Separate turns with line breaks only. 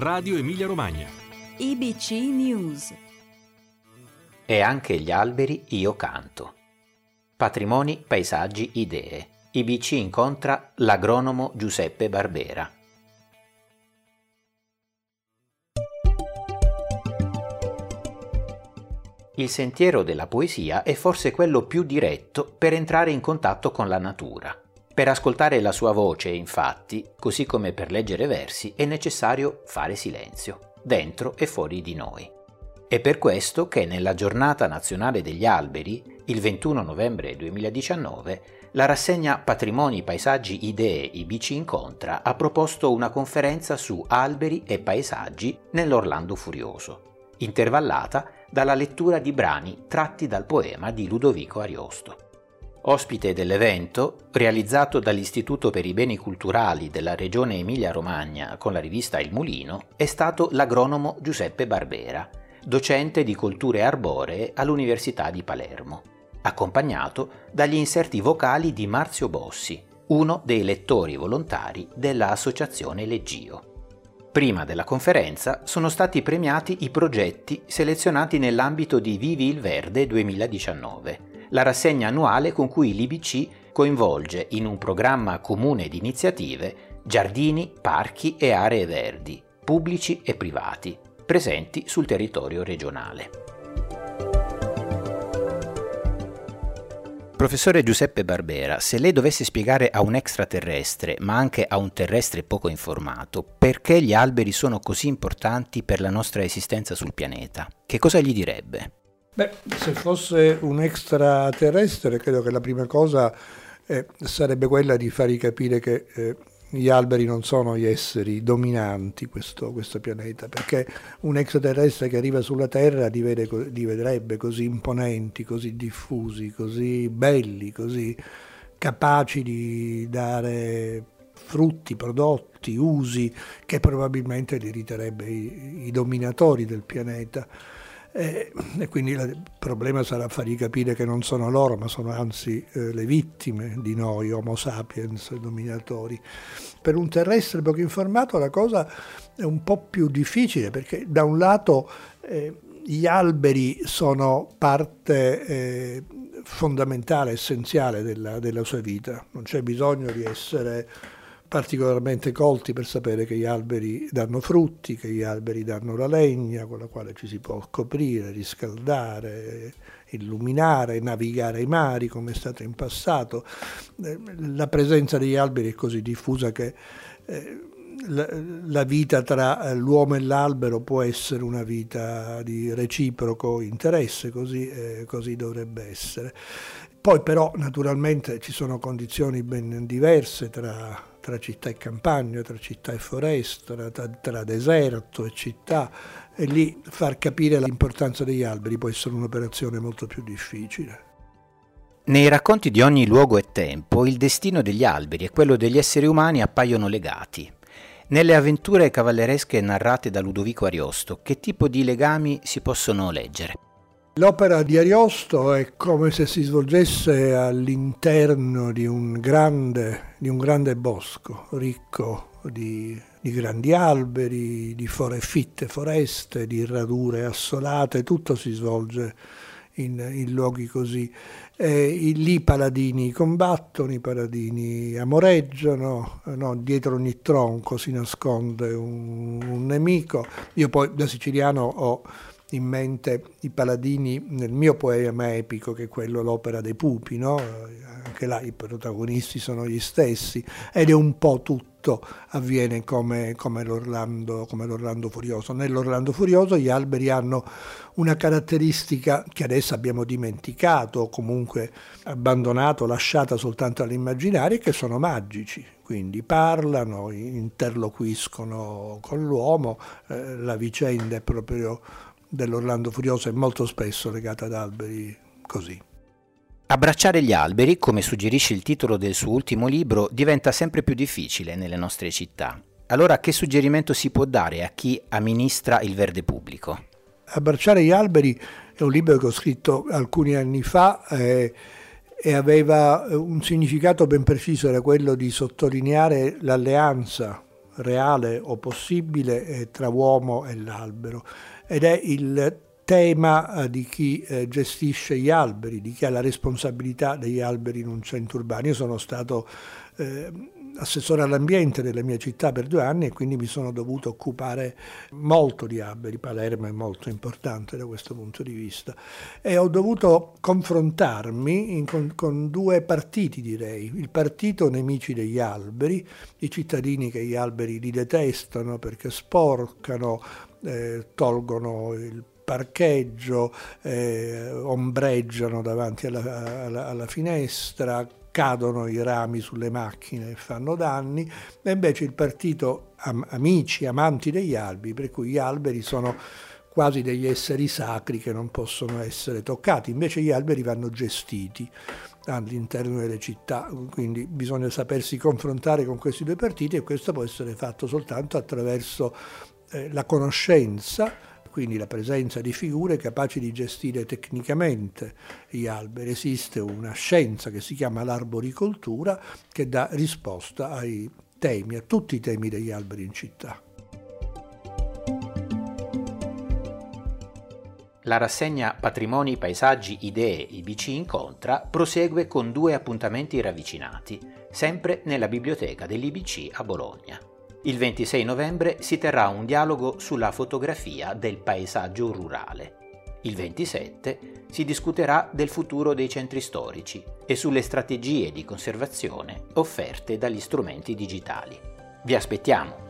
Radio Emilia Romagna.
IBC News.
E anche gli alberi io canto. Patrimoni, paesaggi, idee. IBC incontra l'agronomo Giuseppe Barbera. Il sentiero della poesia è forse quello più diretto per entrare in contatto con la natura. Per ascoltare la sua voce, infatti, così come per leggere versi, è necessario fare silenzio, dentro e fuori di noi. È per questo che nella giornata nazionale degli alberi, il 21 novembre 2019, la rassegna Patrimoni, Paesaggi, Idee IBC Incontra ha proposto una conferenza su alberi e paesaggi nell'Orlando Furioso, intervallata dalla lettura di brani tratti dal poema di Ludovico Ariosto. Ospite dell'evento, realizzato dall'Istituto per i Beni Culturali della Regione Emilia-Romagna con la rivista Il Mulino, è stato l'agronomo Giuseppe Barbera, docente di colture arboree all'Università di Palermo, accompagnato dagli inserti vocali di Marzio Bossi, uno dei lettori volontari dell'Associazione Leggio. Prima della conferenza sono stati premiati i progetti selezionati nell'ambito di Vivi il Verde 2019, la rassegna annuale con cui l'IBC coinvolge in un programma comune di iniziative giardini, parchi e aree verdi, pubblici e privati, presenti sul territorio regionale. Professore Giuseppe Barbera, se lei dovesse spiegare a un extraterrestre, ma anche a un terrestre poco informato, perché gli alberi sono così importanti per la nostra esistenza sul pianeta, che cosa gli direbbe?
Beh, se fosse un extraterrestre, credo che la prima cosa eh, sarebbe quella di fargli capire che eh, gli alberi non sono gli esseri dominanti questo, questo pianeta, perché un extraterrestre che arriva sulla Terra li, vede, li vedrebbe così imponenti, così diffusi, così belli, così capaci di dare frutti, prodotti, usi che probabilmente li riterebbe i, i dominatori del pianeta. E, e, quindi il problema sarà fargli capire che non sono loro, ma sono anzi eh, le vittime di noi, Homo sapiens, dominatori. Per un terrestre poco informato la cosa è un po' più difficile perché da un lato eh, gli alberi sono parte eh, fondamentale, essenziale della, della sua vita, non c'è bisogno di essere particolarmente colti per sapere che gli alberi danno frutti, che gli alberi danno la legna con la quale ci si può coprire, riscaldare, illuminare, navigare i mari come è stato in passato. Eh, la presenza degli alberi è così diffusa che eh, la, vita tra l'uomo e l'albero può essere una vita di reciproco interesse, così, eh, così dovrebbe essere. Poi però naturalmente ci sono condizioni ben diverse tra tra città e campagna, tra città e foresta, tra, tra deserto e città, e lì far capire l'importanza degli alberi può essere un'operazione molto più difficile.
Nei racconti di ogni luogo e tempo, il destino degli alberi e quello degli esseri umani appaiono legati. Nelle avventure cavalleresche narrate da Ludovico Ariosto, che tipo di legami si possono leggere?
L'opera di Ariosto è come se si svolgesse all'interno di un grande, di un grande bosco, ricco di, di, grandi alberi, di fore, fitte foreste, di radure assolate, tutto si svolge in, in luoghi così. E lì i paladini combattono, i paladini amoreggiano, no? dietro ogni tronco si nasconde un, un nemico. Io poi da siciliano ho in mente i paladini nel mio poema epico, che è quello l'opera dei pupi, no? anche là i protagonisti sono gli stessi, ed è un po' tutto avviene come, come, l'Orlando, come l'Orlando Furioso. Nell'Orlando Furioso gli alberi hanno una caratteristica che adesso abbiamo dimenticato o comunque abbandonato, lasciata soltanto all'immaginario, che sono magici, quindi parlano, interloquiscono con l'uomo, eh, la vicenda è proprio dell'Orlando Furioso è molto spesso legata ad alberi così.
Abbracciare gli alberi, come suggerisce il titolo del suo ultimo libro, diventa sempre più difficile nelle nostre città. Allora che suggerimento si può dare a chi amministra il verde pubblico?
Abbracciare gli alberi è un libro che ho scritto alcuni anni fa eh, e aveva un significato ben preciso, era quello di sottolineare l'alleanza reale o possibile è tra uomo e l'albero ed è il tema eh, di chi eh, gestisce gli alberi, di chi ha la responsabilità degli alberi in un centro urbano. Io sono stato eh, assessore all'ambiente della mia città per due anni e quindi mi sono dovuto occupare molto di alberi. Palermo è molto importante da questo punto di vista. E ho dovuto confrontarmi in, con, con, due partiti, direi. Il partito nemici degli alberi, i cittadini che gli alberi li detestano perché sporcano, eh, tolgono il parcheggio, eh, ombreggiano davanti alla, alla, alla finestra, cadono i rami sulle macchine e fanno danni, e invece il partito am- amici, amanti degli alberi, per cui gli alberi sono quasi degli esseri sacri che non possono essere toccati, invece gli alberi vanno gestiti all'interno delle città, quindi bisogna sapersi confrontare con questi due partiti e questo può essere fatto soltanto attraverso eh, la conoscenza quindi la presenza di figure capaci di gestire tecnicamente gli alberi. Esiste una scienza che si chiama l'arboricoltura che dà risposta ai temi, a tutti i temi degli alberi in città.
La rassegna Patrimoni, Paesaggi, Idee IBC Incontra prosegue con due appuntamenti ravvicinati, sempre nella biblioteca dell'IBC a Bologna. Il 26 novembre si terrà un dialogo sulla fotografia del paesaggio rurale. Il 27 si discuterà del futuro dei centri storici e sulle strategie di conservazione offerte dagli strumenti digitali. Vi aspettiamo!